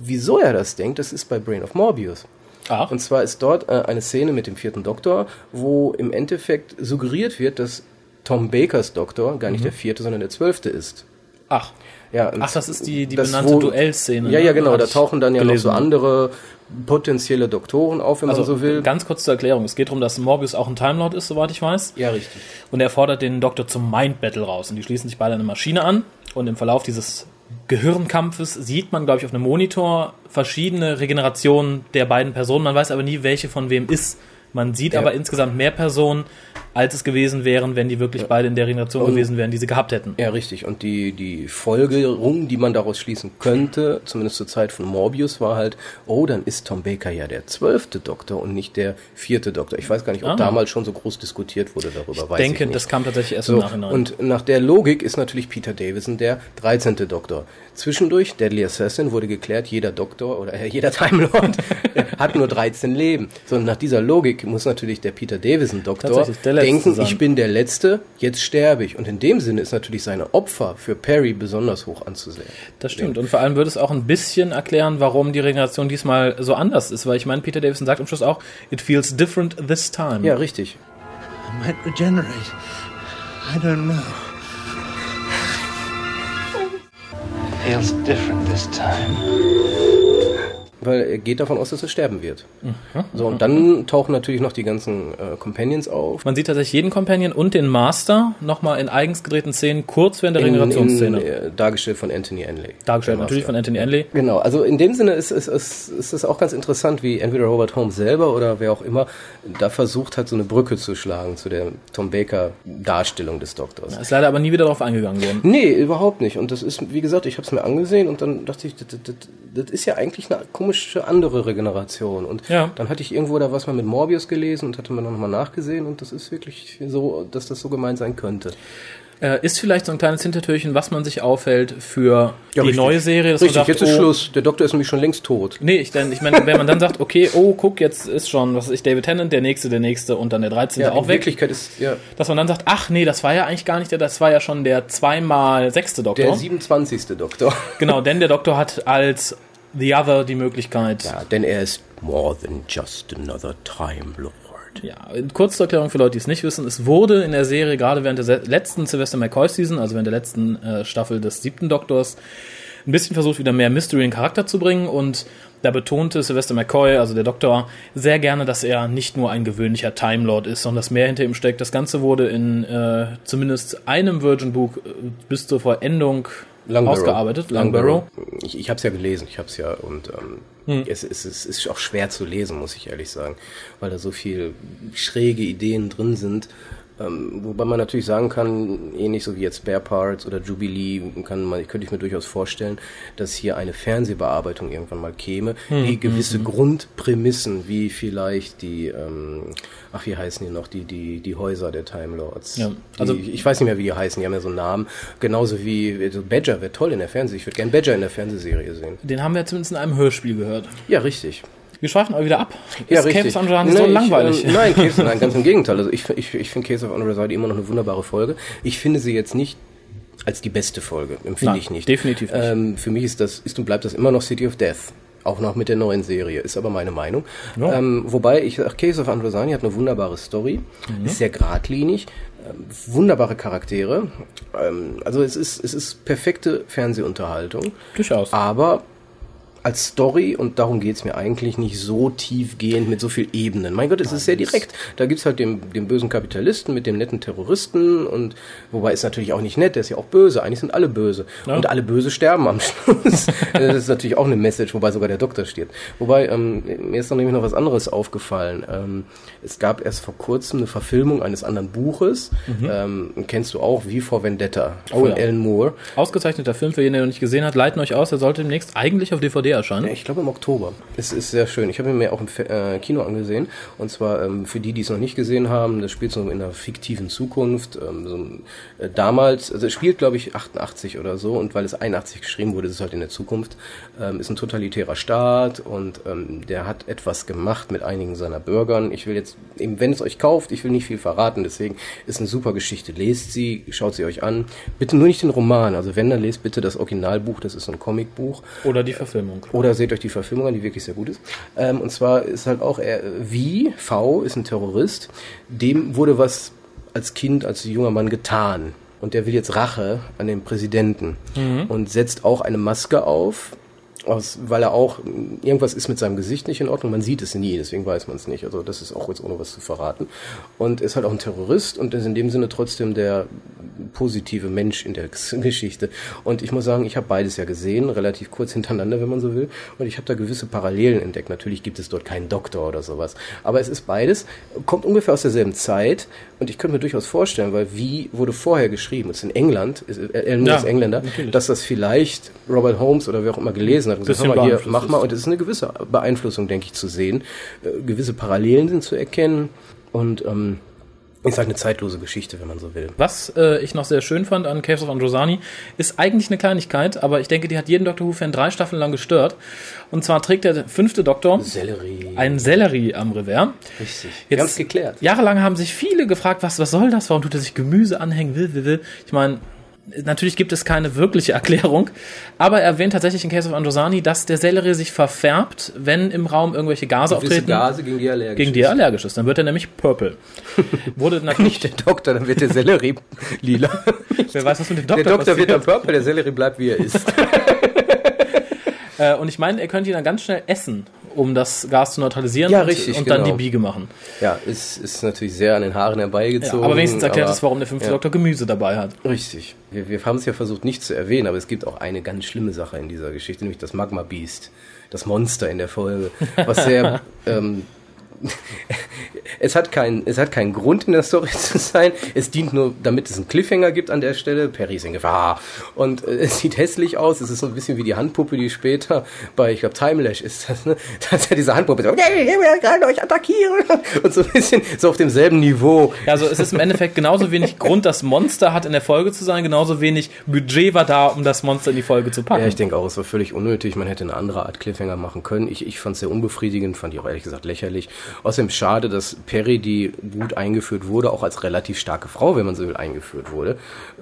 wieso er das denkt, das ist bei Brain of Morbius. Ach. Und zwar ist dort äh, eine Szene mit dem vierten Doktor, wo im Endeffekt suggeriert wird, dass Tom Bakers Doktor gar nicht mhm. der vierte, sondern der zwölfte ist. Ach. Ja, Ach, das ist die, die das, benannte wo, Duellszene. Ja, ja, ne? genau. Da tauchen dann ja gelesen. noch so andere potenzielle Doktoren auf, wenn also, man so will. Ganz kurz zur Erklärung. Es geht darum, dass Morbius auch ein Timelord ist, soweit ich weiß. Ja, richtig. Und er fordert den Doktor zum Mind Battle raus. Und die schließen sich beide eine Maschine an. Und im Verlauf dieses Gehirnkampfes sieht man, glaube ich, auf einem Monitor verschiedene Regenerationen der beiden Personen. Man weiß aber nie, welche von wem ist. Man sieht ja. aber insgesamt mehr Personen, als es gewesen wären, wenn die wirklich ja. beide in der Regeneration und, gewesen wären, die sie gehabt hätten. Ja, richtig. Und die, die Folgerung, die man daraus schließen könnte, zumindest zur Zeit von Morbius, war halt, oh, dann ist Tom Baker ja der zwölfte Doktor und nicht der vierte Doktor. Ich weiß gar nicht, ob ah. damals schon so groß diskutiert wurde darüber. Ich weiß denke, ich das kam tatsächlich erst so, im Nachhinein. Und nach der Logik ist natürlich Peter Davison der dreizehnte Doktor. Zwischendurch, Deadly Assassin, wurde geklärt, jeder Doktor oder äh, jeder Time Lord hat nur 13 Leben. So, und nach dieser Logik muss natürlich der Peter Davison Doktor denken, sein. ich bin der Letzte, jetzt sterbe ich. Und in dem Sinne ist natürlich seine Opfer für Perry besonders hoch anzusehen. Das stimmt. Und vor allem würde es auch ein bisschen erklären, warum die Regeneration diesmal so anders ist. Weil ich meine, Peter Davison sagt am Schluss auch, it feels different this time. Ja, richtig. I might regenerate. I don't know. feels different this time. Weil er geht davon aus, dass er sterben wird. So, und dann tauchen natürlich noch die ganzen äh, Companions auf. Man sieht tatsächlich jeden Companion und den Master nochmal in eigens gedrehten Szenen kurz während der Regenerationsszene. In, äh, dargestellt von Anthony Anley. Dargestellt natürlich von Anthony Anley. Genau, also in dem Sinne ist es ist, ist, es auch ganz interessant, wie entweder Robert Holmes selber oder wer auch immer da versucht hat, so eine Brücke zu schlagen zu der Tom Baker Darstellung des Doktors. Ist leider aber nie wieder darauf eingegangen worden. Nee, überhaupt nicht. Und das ist, wie gesagt, ich habe es mir angesehen und dann dachte ich, das, das, das, das ist ja eigentlich eine komische andere Regeneration. Und Ja. dann hatte ich irgendwo da was mal mit Morbius gelesen und hatte mir dann nochmal nachgesehen und das ist wirklich so, dass das so gemeint sein könnte. Äh, ist vielleicht so ein kleines Hintertürchen, was man sich aufhält für die richtig. neue Serie. dass man Richtig, sagt, jetzt ist oh, Schluss. Der Doktor ist nämlich schon längst tot. Nee, ich, denn, ich meine, wenn man dann sagt, okay, oh, guck, jetzt ist schon, was weiß ich, David Tennant, der nächste, der nächste und dann der 13. auch in weg. Wirklichkeit ist ja Dass man dann sagt, ach nee, das war ja eigentlich gar nicht der, das war ja schon der zweimal sechste Doktor. der 27. Doktor. genau, denn der Doktor hat als The Other die Möglichkeit. Ja, denn er ist more than just another Time Lord. Ja, in kurz zur Erklärung für Leute, die es nicht wissen, es wurde in der Serie gerade während der letzten Sylvester McCoy Season, also während der letzten äh, Staffel des siebten Doktors, ein bisschen versucht, wieder mehr Mystery in Charakter zu bringen und da betonte Sylvester McCoy, also der Doktor, sehr gerne, dass er nicht nur ein gewöhnlicher Time Lord ist, sondern dass mehr hinter ihm steckt. Das Ganze wurde in äh, zumindest einem Virgin-Buch äh, bis zur Vollendung ausgearbeitet. Langbarrow. Ich, ich habe es ja gelesen, ich habe es ja und ähm, Hm. es, es, es ist auch schwer zu lesen, muss ich ehrlich sagen, weil da so viel schräge Ideen drin sind. Ähm, wobei man natürlich sagen kann, ähnlich so wie jetzt Spare Parts oder Jubilee, kann man, könnte ich mir durchaus vorstellen, dass hier eine Fernsehbearbeitung irgendwann mal käme, Hm, die gewisse Grundprämissen, wie vielleicht die, ähm, ach wie heißen die noch, die, die, die Häuser der Time Lords. Ja, also- die, ich weiß nicht mehr, wie die heißen, die haben ja so einen Namen. Genauso wie also Badger wäre toll in der Fernseh. Ich würde gerne Badger in der Fernsehserie sehen. Den haben wir zumindest in einem Hörspiel gehört. Ja, richtig. Wir schweifen aber wieder ab. Ja, ist richtig. Caves Andromeda so Nein, langweilig? Ich, nein, Caves, nein, ganz im Gegenteil. Also ich, ich, ich finde Case of Unreality immer noch eine wunderbare Folge. Ich finde sie jetzt nicht als die beste Folge, empfinde Nein, ich nicht. definitiv nicht. Ähm, für mich ist das, ist und bleibt das immer noch City of Death. Auch noch mit der neuen Serie, ist aber meine Meinung. Ja. Ähm, wobei, ich sag, Case of Androsani hat eine wunderbare Story, Mhm. ist sehr geradlinig, ähm, wunderbare Charaktere. Ähm, also es ist, es ist perfekte Fernsehunterhaltung. Durchaus. Aber als Story, und darum geht's mir eigentlich, nicht so tiefgehend mit so viel Ebenen. Mein Gott, es ist sehr direkt. Da gibt's halt den, den bösen Kapitalisten mit dem netten Terroristen und wobei ist natürlich auch nicht nett, der ist ja auch böse. Eigentlich sind alle böse. Ja. Und alle Böse sterben am Schluss. das ist natürlich auch eine Message, wobei sogar der Doktor stirbt. Wobei, ähm, mir ist noch nämlich noch was anderes aufgefallen. Ähm, es gab erst vor kurzem eine Verfilmung eines anderen Buches. Ähm, kennst du auch, wie vor Vendetta Oh von ja. Alan Moore. Ausgezeichneter Film, für jeden, der noch nicht gesehen hat, leiten euch aus, er sollte demnächst eigentlich auf DVD erscheinen. Ja, ich glaube im Oktober. Es ist sehr schön. Ich habe ihn mir auch im Fe- äh, Kino angesehen. Und zwar ähm, für die, die es noch nicht gesehen haben, das spielt so in einer fiktiven Zukunft. Ähm, so, äh, damals, also es spielt glaube ich 88 oder so. Und weil es 81 geschrieben wurde, ist es halt in der Zukunft. Ähm, ist ein totalitärer Staat und ähm, der hat etwas gemacht mit einigen seiner Bürgern. Ich will jetzt, eben wenn es euch kauft, ich will nicht viel verraten. Deswegen ist eine super Geschichte. Lest sie, schaut sie euch an. Bitte nur nicht den Roman. Also wenn, dann lest bitte das Originalbuch. Das ist so ein Comicbuch. Oder die Verfilmung. Oder seht euch die Verfilmung an, die wirklich sehr gut ist. Ähm, und zwar ist halt auch er, wie V ist ein Terrorist, dem wurde was als Kind, als junger Mann getan. Und der will jetzt Rache an den Präsidenten und setzt auch eine Maske auf, aus, weil er auch, irgendwas ist mit seinem Gesicht nicht in Ordnung, man sieht es nie, deswegen weiß man es nicht. Also das ist auch jetzt ohne was zu verraten. Und ist halt auch ein Terrorist und ist in dem Sinne trotzdem der positive Mensch in der Geschichte. Und ich muss sagen, ich habe beides ja gesehen, relativ kurz hintereinander, wenn man so will. Und ich habe da gewisse Parallelen entdeckt. Natürlich gibt es dort keinen Doktor oder sowas. Aber es ist beides, kommt ungefähr aus derselben Zeit. Und ich könnte mir durchaus vorstellen, weil wie wurde vorher geschrieben, es ist in England, ist, äh, Alan Moore Ja, ist Engländer, natürlich. dass das vielleicht Robert Holmes oder wer auch immer gelesen hat und gesagt, mal hier, mach mal. Und es ist eine gewisse Beeinflussung, denke ich, zu sehen. Äh, gewisse Parallelen sind zu erkennen. Und ähm, ist halt eine zeitlose Geschichte, wenn man so will. Was äh, ich noch sehr schön fand an Caves of Androsani, ist eigentlich eine Kleinigkeit, aber ich denke, die hat jeden Doctor Who-Fan drei Staffeln lang gestört. Und zwar trägt der fünfte Doktor Sellerie. einen Sellerie am Revers. Richtig. Jetzt- es geklärt. Jahrelang haben sich viele gefragt, was, was soll das? Warum tut er sich Gemüse anhängen? Will, will, will. Ich meine, natürlich gibt es keine wirkliche Erklärung, aber er erwähnt tatsächlich in Case of Androsani, dass der Sellerie sich verfärbt, wenn im Raum irgendwelche Gase auftreten, Gase, gegen die er allergisch gegen die er allergisch ist. Dann wird er nämlich purple. Wurde natürlich, Nicht der Doktor, dann wird der Sellerie lila. wer weiß, was mit dem Der Doktor, Doktor wird passiert. dann purple, der Sellerie bleibt wie er ist. Äh, und ich meine, er könnte ihn dann ganz schnell essen, um das Gas zu neutralisieren Ja, und, richtig, und dann die genau. Biege machen. Ja, ist, ist natürlich sehr an den Haaren Ja, herbeigezogen. aber wenigstens erklärt es, warum der fünfte ja. Doktor Gemüse dabei hat. Richtig. Wir, wir haben es ja versucht nicht zu erwähnen, aber es gibt auch eine ganz schlimme Sache in dieser Geschichte, nämlich das Magma Beast, das Monster in der Folge, was sehr ähm, es hat keinen es hat keinen Grund in der Story zu sein. Es dient nur, damit es einen Cliffhanger gibt an der Stelle. Perry ist in Gefahr und äh, es sieht hässlich aus. Es ist so ein bisschen wie die Handpuppe, die später bei ich glaube Timelash ist das, ne? Da ist ja diese Handpuppe so, "Yeah, ich kann euch attackieren und so ein bisschen so auf demselben Niveau. Ja, also es ist im Endeffekt genauso wenig Grund, das Monster hat in der Folge zu sein, genauso wenig Budget war da, um das Monster in die Folge zu packen. Ja, ich denke auch, es war völlig unnötig. Man hätte eine andere Art Cliffhanger machen können. Ich, ich fand es sehr unbefriedigend, fand ich auch ehrlich gesagt lächerlich. Außerdem schade, dass Perry, die gut eingeführt wurde, auch als relativ starke Frau, wenn man so will, eingeführt wurde,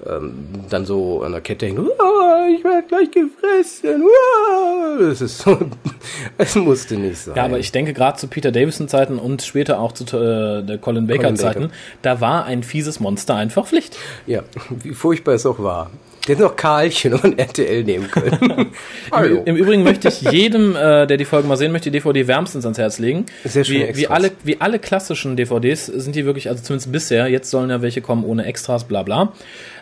ähm, dann so an der Kette hängt, "Ah, ich werde gleich gefressen. ah." Das ist so, es musste nicht sein. Ja, aber ich denke gerade zu Peter Davison-Zeiten und später auch zu äh, der Colin Baker-Zeiten, Baker. da war ein fieses Monster einfach Pflicht. Ja, wie furchtbar es auch war. Der hätte noch Karlchen und RTL nehmen können. Hallo. Im Übrigen möchte ich jedem, äh, der die Folge mal sehen möchte, die DVD wärmstens ans Herz legen. Sehr schöne wie, wie, alle, wie alle klassischen DVDs sind die wirklich, also zumindest bisher, jetzt sollen ja welche kommen ohne Extras, bla bla.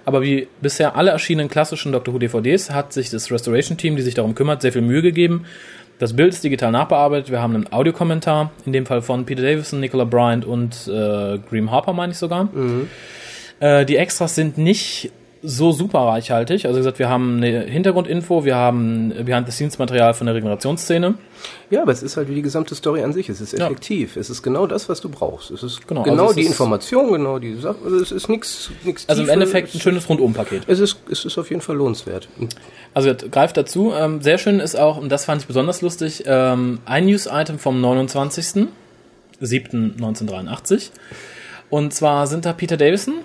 Aber wie bisher alle erschienenen klassischen Doctor Who DVDs hat sich das Restoration-Team, die sich darum kümmert, sehr viel Mühe gegeben. Das Bild ist digital nachbearbeitet. Wir haben einen Audiokommentar, in dem Fall von Peter Davison, Nicola Bryant und äh, Graham Harper, meine ich sogar. Äh, die Extras sind nicht so super reichhaltig. Also wie gesagt, wir haben eine Hintergrundinfo, wir haben Behind-the-Scenes-Material von der Regenerationsszene. Ja, aber es ist halt wie die gesamte Story an sich. Es ist Ja. effektiv. Es ist genau das, was du brauchst. Es ist Genau, genau, also die Information, genau die Sache. Also es ist nichts, nichts. Also im. Endeffekt ein schönes Rundumpaket. Es ist, es ist auf jeden Fall lohnenswert. Also greift dazu. Ähm, sehr schön ist auch, und das fand ich besonders lustig, ähm, ein News-Item vom 29.07.1983. Und zwar sind da Peter Davison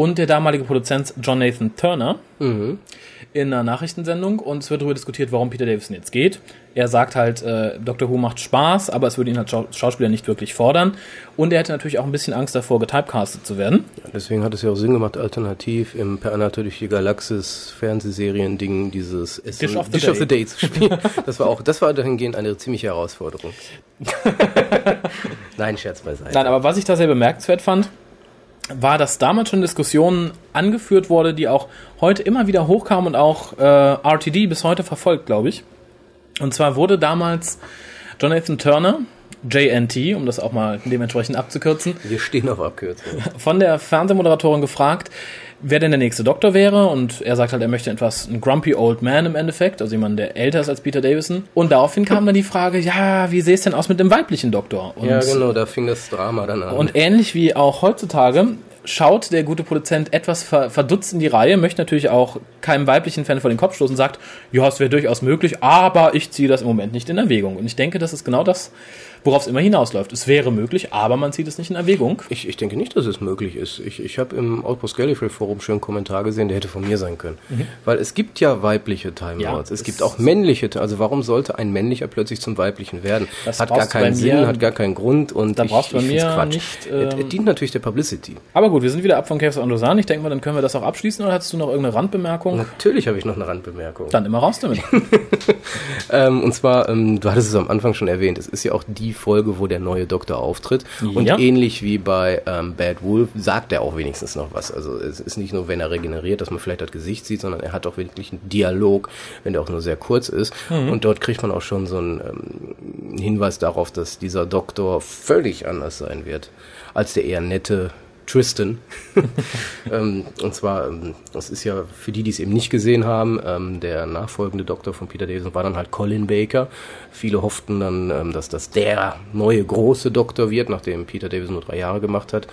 und der damalige Produzent John Nathan Turner in einer Nachrichtensendung und es wird darüber diskutiert, warum Peter Davison jetzt geht. Er sagt halt, äh, Doctor Who macht Spaß, aber es würde ihn als Schau Schauspieler nicht wirklich fordern. Und er hatte natürlich auch ein bisschen Angst davor, getypecastet zu werden. Deswegen hat es ja auch Sinn gemacht, alternativ im Per Anhalter durch die Galaxis Fernsehserien-Ding dieses es- Dish of the Day. zu spielen. Das war auch, das war dahingehend eine ziemliche Herausforderung. Nein, Scherz beiseite. Nein, aber was ich da sehr bemerkenswert fand, war, dass damals schon Diskussionen angeführt wurde, die auch heute immer wieder hochkamen und auch äh, RTD bis heute verfolgt, glaube ich. Und zwar wurde damals Jonathan Turner, JNT, um das auch mal dementsprechend abzukürzen, Wir stehen auf Abkürzungen. von der Fernsehmoderatorin gefragt, wer denn der nächste Doktor wäre. Und er sagt halt, er möchte etwas, ein grumpy old man im Endeffekt, also jemand, der älter ist als Peter Davison. Und daraufhin kam dann die Frage, ja, wie sähe es denn aus mit dem weiblichen Doktor? Und Ja, genau, da fing das Drama dann an. und ähnlich wie auch heutzutage schaut der gute Produzent etwas ver verdutzt in die Reihe, möchte natürlich auch keinem weiblichen Fan vor den Kopf stoßen und sagt, ja, es wäre durchaus möglich, aber ich ziehe das im Moment nicht in Erwägung. Und ich denke, das ist genau das, worauf es immer hinausläuft. Es wäre möglich, aber man zieht es nicht in Erwägung. Ich, ich denke nicht, dass es möglich ist. Ich, ich habe im Outpost Gallifrey Forum schon einen Kommentar gesehen, der hätte von mir sein können. Weil es gibt ja weibliche Time Mhm. Ja, Lords. es es- gibt auch männliche. Also warum sollte ein männlicher plötzlich zum weiblichen werden? Das hat gar keinen bei Sinn, hat gar keinen Grund und Da brauchst bei ich find's mir Quatsch. nicht, er, er ähm, dient natürlich der Publicity. Aber gut, wir sind wieder ab von Caves of Andosan. Ich denke mal, dann können wir das auch abschließen. Oder hast du noch irgendeine Randbemerkung? Natürlich habe ich noch eine Randbemerkung. Dann immer raus damit. Ähm, und zwar, ähm, du hattest es am Anfang schon erwähnt, es ist ja auch die Folge, wo der neue Doktor auftritt. Und Ja. ähnlich wie bei ähm, Bad Wolf sagt er auch wenigstens noch was. Also es ist nicht nur, wenn er regeneriert, dass man vielleicht das Gesicht sieht, sondern er hat auch wirklich einen Dialog, wenn der auch nur sehr kurz ist. Und dort kriegt man auch schon so einen ähm, Hinweis darauf, dass dieser Doktor völlig anders sein wird als der eher nette Tristan. ähm, und zwar, ähm, das ist ja für die, die es eben nicht gesehen haben, ähm, der nachfolgende Doktor von Peter Davison war dann halt Colin Baker. Viele hofften dann, ähm, dass das der neue große Doktor wird, nachdem Peter Davison nur drei Jahre gemacht hat.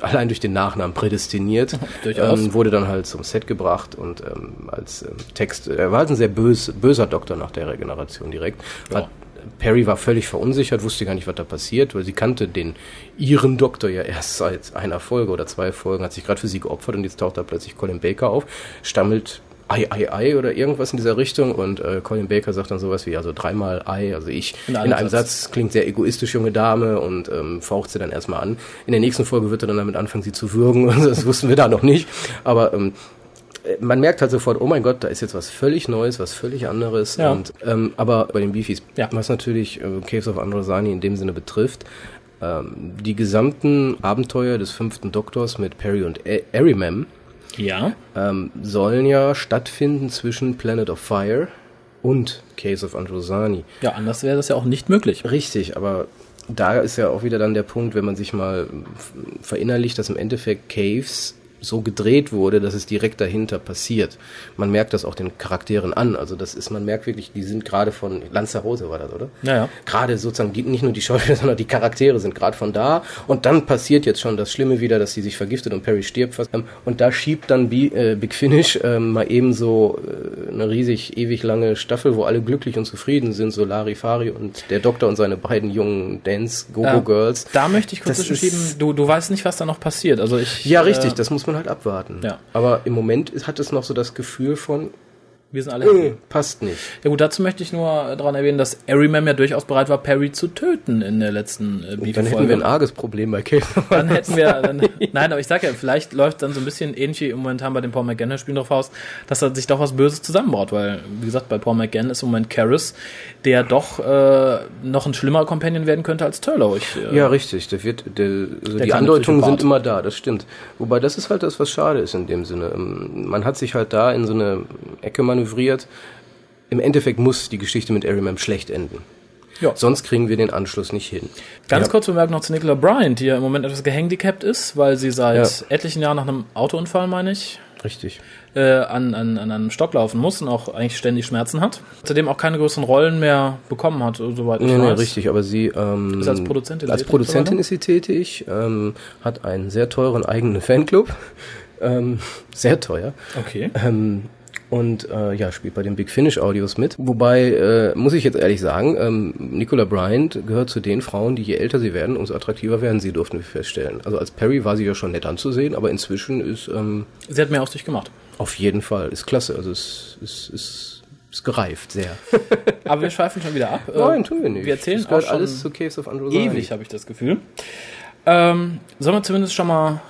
Allein durch den Nachnamen prädestiniert, ähm, wurde dann halt zum Set gebracht und ähm, als ähm, Text, er war halt ein sehr bös, böser Doktor nach der Regeneration direkt. Hat, Perry war völlig verunsichert, wusste gar nicht, was da passiert, weil sie kannte den ihren Doktor ja erst seit einer Folge oder zwei Folgen, hat sich gerade für sie geopfert und jetzt taucht da plötzlich Colin Baker auf, stammelt Ei, Ei, Ei oder irgendwas in dieser Richtung und äh, Colin Baker sagt dann sowas wie, also dreimal Ei, also ich In in einem einem, Satz. Satz. klingt sehr egoistisch, junge Dame und ähm, faucht sie dann erstmal an. In der nächsten Folge wird er dann damit anfangen, sie zu würgen, das wussten wir da noch nicht, aber ähm, äh, man merkt halt sofort, oh mein Gott, da ist jetzt was völlig Neues, was völlig anderes. Ja. Und, ähm, aber bei den Beefies, Ja. was natürlich äh, Caves of Androsani in dem Sinne betrifft, ähm, die gesamten Abenteuer des fünften Doktors mit Perry und A- Arimem Ja. ähm, sollen ja stattfinden zwischen Planet of Fire und Caves of Androsani. Ja, anders wäre das ja auch nicht möglich. Richtig, aber da ist ja auch wieder dann der Punkt, wenn man sich mal f- verinnerlicht, dass im Endeffekt Caves so gedreht wurde, dass es direkt dahinter passiert. Man merkt das auch den Charakteren an. Also das ist, man merkt wirklich, die sind gerade von Lanzarote war das, oder? Ja, ja. Gerade sozusagen die, nicht nur die Schauspieler, sondern die Charaktere sind gerade von da. Und dann passiert jetzt schon das Schlimme wieder, dass sie sich vergiftet und Perry stirbt fast. Ähm, Und da schiebt dann B, äh, Big Finish ähm, mal eben so äh, eine riesig, ewig lange Staffel, wo alle glücklich und zufrieden sind, so Larifari und der Doktor und seine beiden jungen Dance-Go-Go-Girls. Da möchte ich kurz Das ist- du, du weißt nicht, was da noch passiert. Also ich. Ja, richtig, Äh, das muss man halt abwarten. Ja. Aber im Moment hat es noch so das Gefühl von, wir sind alle. äh, passt nicht. Ja gut, dazu möchte ich nur daran erwähnen, dass Arimem ja durchaus bereit war, Perry zu töten in der letzten äh, Dann hätten wir ein arges Problem bei Cave. Dann hätten wir, dann, nein, aber ich sag ja, vielleicht läuft dann so ein bisschen ähnlich wie momentan bei den Paul McGann Spielen drauf aus, dass da sich doch was Böses zusammenbaut, weil, wie gesagt, bei Paul McGann ist im Moment Karras, der doch äh, noch ein schlimmerer Companion werden könnte als Turlow. Ich, äh, Ja, richtig. Der wird, der, also die kleine Andeutungen Psychopath. sind immer da, das stimmt. Wobei das ist halt das, was schade ist in dem Sinne. Ähm, Man hat sich halt da in so eine Ecke manövriert. Im Endeffekt muss die Geschichte mit Arimam schlecht enden. Ja. Sonst kriegen wir den Anschluss nicht hin. Ganz Ja. kurz Bemerkung noch zu Nicola Bryant, die ja im Moment etwas gehandicapt ist, weil sie seit Ja. etlichen Jahren nach einem Autounfall, meine ich, Richtig. äh, an, an, an einem Stock laufen muss und auch eigentlich ständig Schmerzen hat. Zudem auch keine größeren Rollen mehr bekommen hat, soweit ich Nee, nee, weiß. richtig, aber sie ähm, Ist als Produzentin als Produzentin ist sie tätig, ähm, hat einen sehr teuren eigenen Fanclub, ähm, sehr teuer. Okay. Ähm, und äh, ja, spielt bei den Big Finish Audios mit. Wobei, äh, muss ich jetzt ehrlich sagen, ähm, Nicola Bryant gehört zu den Frauen, die je älter sie werden, umso attraktiver werden sie, durften wir feststellen. Also als Perry war sie ja schon nett anzusehen, aber inzwischen ist ähm, Sie hat mehr aus dich gemacht. auf jeden Fall, ist klasse. Also es ist, ist, ist gereift, sehr. Aber wir schweifen schon wieder ab. Nein, tun wir nicht. Wir erzählen auch schon alles zu Caves of Androsani. ewig, habe ich das Gefühl. Ähm, sollen wir zumindest schon mal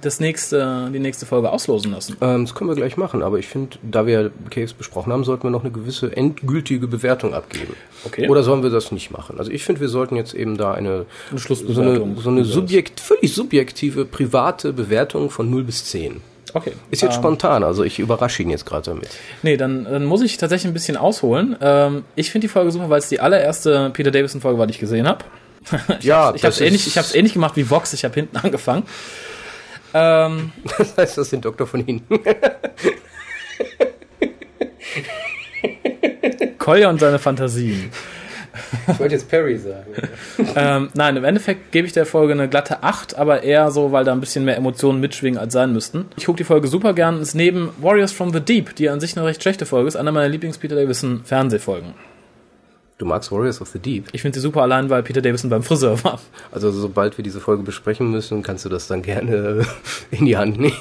das nächste, die nächste Folge auslosen lassen? Ähm, das können wir gleich machen, aber ich finde, da wir Caves besprochen haben, sollten wir noch eine gewisse endgültige Bewertung abgeben. Okay. Oder sollen wir das nicht machen? Also ich finde, wir sollten jetzt eben da eine, Eine so eine, Schlussbewertung. so eine subjekt, völlig subjektive, private Bewertung von 0 bis 10. Okay. Ist jetzt Ähm, spontan, also ich überrasche ihn jetzt gerade damit. Nee, dann, dann muss ich tatsächlich ein bisschen ausholen. Ähm, ich finde die Folge super, weil es die allererste Peter Davison-Folge war, die ich gesehen habe. Ja, Ich habe es ähnlich, ich hab's ähnlich gemacht wie Vox, ich habe hinten angefangen. Ähm, Das heißt, das sind Doktor von Ihnen. Kolja und seine Fantasien. Ich wollte jetzt Perry sagen. ähm, nein, im Endeffekt gebe ich der Folge eine glatte 8, aber eher so, weil da ein bisschen mehr Emotionen mitschwingen als sein müssten. Ich gucke die Folge super gern. Ist neben Warriors from the Deep, die an sich eine recht schlechte Folge ist, einer meiner Lieblings-Peter Davison Fernsehfolgen. Du magst Warriors of the Deep. Ich finde sie super allein, weil Peter Davison beim Friseur war. Also sobald wir diese Folge besprechen müssen, kannst du das dann gerne in die Hand nehmen.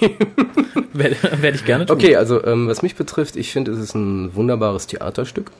Werde werd ich gerne tun. Okay, also ähm, was mich betrifft, ich finde, es ist ein wunderbares Theaterstück.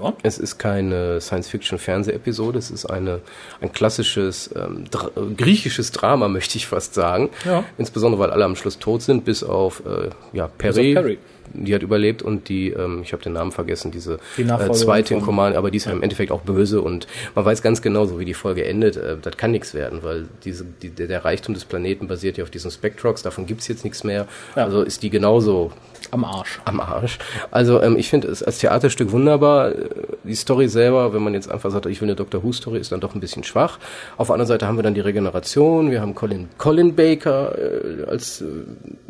Ja. Es ist keine Science-Fiction-Fernseh-Episode, es ist eine, ein klassisches ähm, dra griechisches Drama, möchte ich fast sagen. Ja. Insbesondere, weil alle am Schluss tot sind, bis auf äh, ja, Perry. Die hat überlebt und die, ähm, ich habe den Namen vergessen, diese Die äh, zweite in Command, aber die ist ja im Endeffekt auch böse und man weiß ganz genau, so wie die Folge endet, äh, das kann nichts werden, weil diese, die, der der Reichtum des Planeten basiert ja auf diesen Spectrox, davon gibt's jetzt nichts mehr. Ja. Also ist die genauso Am Arsch. am Arsch. Also ähm, ich finde es als Theaterstück wunderbar. Äh, Die Story selber, wenn man jetzt einfach sagt, ich will eine Doctor Who Story, ist dann doch ein bisschen schwach. Auf der anderen Seite haben wir dann die Regeneration. Wir haben Colin, Colin Baker äh, als äh,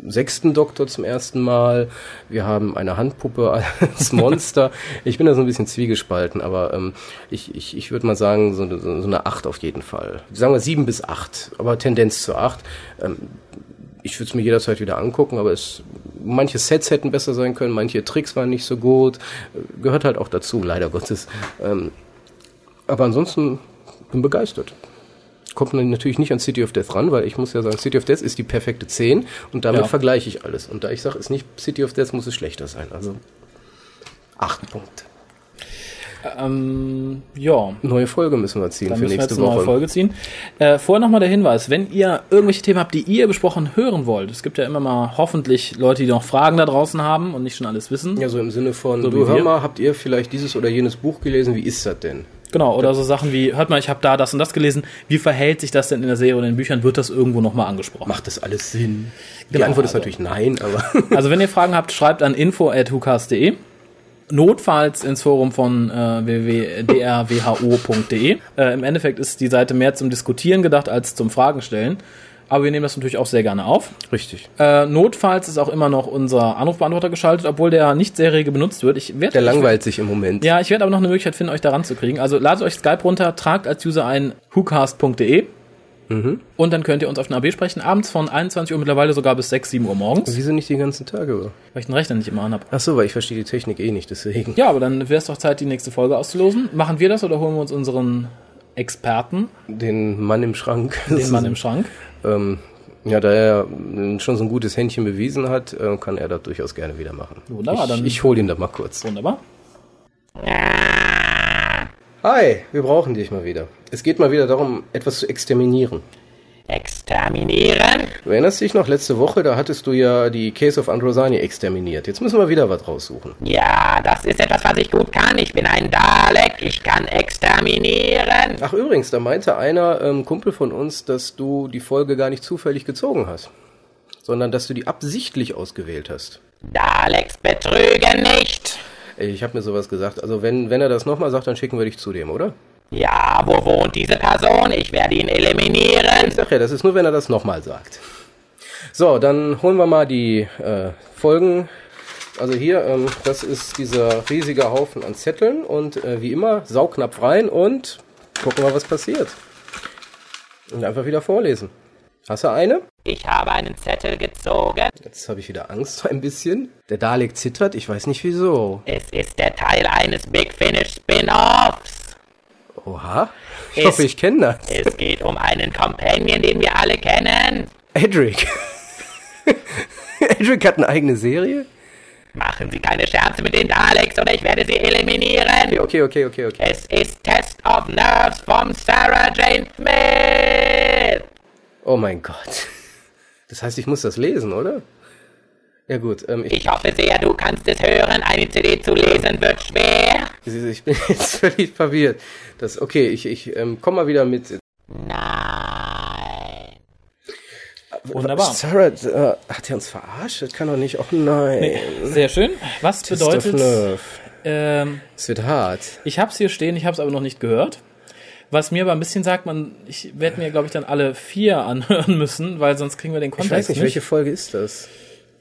sechsten Doktor zum ersten Mal. Wir haben eine Handpuppe als Monster. ich bin da so ein bisschen zwiegespalten, aber ähm, ich, ich, ich würde mal sagen, so, eine- so eine acht auf jeden Fall. Sagen wir sieben bis acht, aber Tendenz zu acht. Ähm, ich würde es mir jederzeit wieder angucken, aber es, manche Sets hätten besser sein können, manche Tricks waren nicht so gut. Gehört halt auch dazu, leider Gottes. Ähm, aber ansonsten bin begeistert. Kommt man natürlich nicht an City of Death ran, weil ich muss ja sagen, City of Death ist die perfekte 10 und damit Ja. vergleiche ich alles. Und da ich sage, es ist nicht City of Death, muss es schlechter sein. Also acht Punkte. Ähm, ja, Neue Folge müssen wir ziehen dann für müssen wir jetzt nächste eine neue Woche. Folge ziehen. Äh, vorher nochmal der Hinweis, wenn ihr irgendwelche Themen habt, die ihr besprochen hören wollt, es gibt ja immer mal hoffentlich Leute, die noch Fragen da draußen haben und nicht schon alles wissen. Ja, so im Sinne von, So du hör wir. mal, habt ihr vielleicht dieses oder jenes Buch gelesen? Wie ist das denn? Genau, oder so Sachen wie, hört mal, ich habe da das und das gelesen, wie verhält sich das denn in der Serie oder in den Büchern, wird das irgendwo nochmal angesprochen? Macht das alles Sinn? Die Genau, Antwort ist also- natürlich nein, aber Also wenn ihr Fragen habt, schreibt an info.hucast.de. Notfalls ins Forum von äh, www.drwho.de. Äh, Im Endeffekt ist die Seite mehr zum Diskutieren gedacht als zum Fragen stellen. Aber wir nehmen das natürlich auch sehr gerne auf. richtig. Äh, notfalls ist auch immer noch unser Anrufbeantworter geschaltet, obwohl der nicht sehr rege benutzt wird. Ich werd, Der langweilt sich im Moment. Ja, ich werde aber noch eine Möglichkeit finden, euch da ranzukriegen. Also ladet euch Skype runter, tragt als User ein whocast.de und dann könnt ihr uns auf den AB sprechen, abends von 21 Uhr mittlerweile sogar bis 6, 7 Uhr morgens, Wieso nicht die ganzen Tage über? weil ich den Rechner nicht immer anhab. Ach so, weil ich verstehe die Technik eh nicht, deswegen. Ja, aber dann wäre es doch Zeit, die nächste Folge auszulosen. Machen wir das oder holen wir uns unseren Experten, Den Mann im Schrank. den Mann im Schrank? Ähm, ja, da er schon so ein gutes Händchen bewiesen hat, äh, kann er das durchaus gerne wieder machen. Wunderbar, ich, dann- ich hole ihn da mal kurz. Wunderbar. Hi, wir brauchen dich mal wieder. Es geht mal wieder darum, etwas zu exterminieren. Exterminieren? Du erinnerst dich noch, letzte Woche, da hattest du ja die Case of Androsani exterminiert. Jetzt müssen wir wieder was raussuchen. Ja, das ist etwas, was ich gut kann. Ich bin ein Dalek. Ich kann exterminieren. Ach übrigens, da meinte einer ähm, Kumpel von uns, dass du die Folge gar nicht zufällig gezogen hast, sondern dass du die absichtlich ausgewählt hast. Daleks betrügen nicht. Ich habe mir sowas gesagt. Also wenn, wenn er das nochmal sagt, dann schicken wir dich zu dem, oder? Ja, wo wohnt diese Person? Ich werde ihn eliminieren. Ich sag ja, das ist nur, wenn er das nochmal sagt. So, dann holen wir mal die äh, Folgen. Also hier, ähm, das ist dieser riesige Haufen an Zetteln und äh, wie immer, Saugnapf rein und gucken wir, was passiert. Und einfach wieder vorlesen. Hast du eine? Ich habe einen Zettel gezogen. Jetzt habe ich wieder Angst so ein bisschen. Der Dalek zittert, ich weiß nicht wieso. Es ist der Teil eines Big Finish Spin-Offs. Oha. Ich Es- hoffe, ich kenne das. Es geht um einen Companion, den wir alle kennen. Edric. Edric hat eine eigene Serie? Machen Sie keine Scherze mit den Daleks oder ich werde sie eliminieren. Okay, okay, okay, okay. Es ist Test of Nerves vom Sarah Jane Smith. Oh mein Gott. Das heißt, ich muss das lesen, oder? Ja gut, ähm, ich, Ich hoffe sehr, du kannst es hören. Eine CD zu lesen wird schwer. ich bin jetzt völlig verwirrt. Das, okay, ich, ich ähm, komm mal wieder mit. Nein. Wunderbar. Sarah, äh, hat er uns verarscht? Das kann doch nicht. Oh nein. Sehr schön. Was Test bedeutet, ähm, Es wird hart. ich habe es hier stehen, ich habe es aber noch nicht gehört. Was mir aber ein bisschen sagt, man, ich werde mir, glaube ich, dann alle vier anhören müssen, weil sonst kriegen wir den Ich Kontext weiß nicht, welche Folge ist das?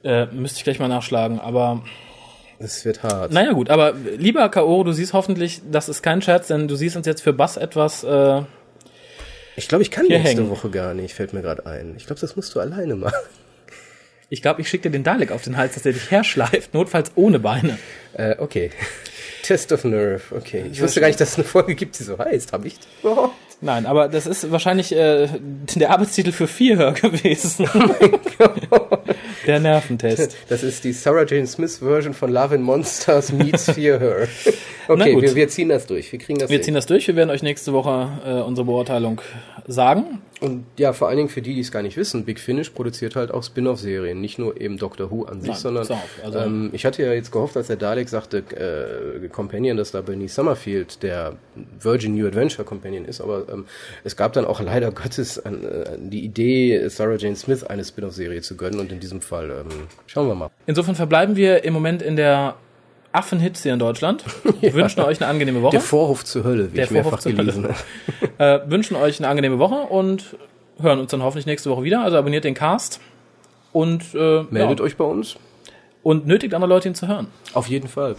Äh, müsste ich gleich mal nachschlagen, aber Es wird hart. naja gut, aber lieber K.O., du siehst hoffentlich, das ist kein Scherz, denn du siehst uns jetzt für Bass etwas, äh, Ich glaube, ich kann nächste hängen. Woche gar nicht, fällt mir gerade ein. Ich glaube, das musst du alleine machen. ich glaube, ich schicke dir den Dalek auf den Hals, dass er dich herschleift, notfalls ohne Beine. Äh, okay. Test of Nerve, okay. Ich wusste gar nicht, dass es eine Folge gibt, die so heißt. Habe ich überhaupt? Nein, aber das ist wahrscheinlich äh, der Arbeitstitel für Vierhör gewesen. der Nerventest. Das ist die Sarah Jane Smith Version von Love and Monsters meets Fear Her. Na Okay, wir, wir ziehen das durch. Wir kriegen das Wir hin. ziehen das durch, wir werden euch nächste Woche äh, unsere Beurteilung sagen. Und ja, vor allen Dingen für die, die es gar nicht wissen, Big Finish produziert halt auch Spin-off-Serien, nicht nur eben Doctor Who an sich, Nein, sondern also- ähm, ich hatte ja jetzt gehofft, als der Dalek sagte, äh, Companion, dass da Bernice Summerfield der Virgin New Adventure Companion ist, aber ähm, es gab dann auch leider Gottes an, äh, die Idee, Sarah Jane Smith eine Spin-off-Serie zu gönnen und in diesem Fall ähm, schauen wir mal. Insofern verbleiben wir im Moment in der Affenhitze hier in Deutschland. Wünschen euch eine angenehme Woche. Der Vorhof zur Hölle, wie Der ich mehrfach Vorhof zur gelesen Hölle. habe. äh, wünschen euch eine angenehme Woche und hören uns dann hoffentlich nächste Woche wieder. Also abonniert den Cast und, äh, Meldet ja, euch bei uns. und nötigt andere Leute ihn zu hören. Auf jeden Fall.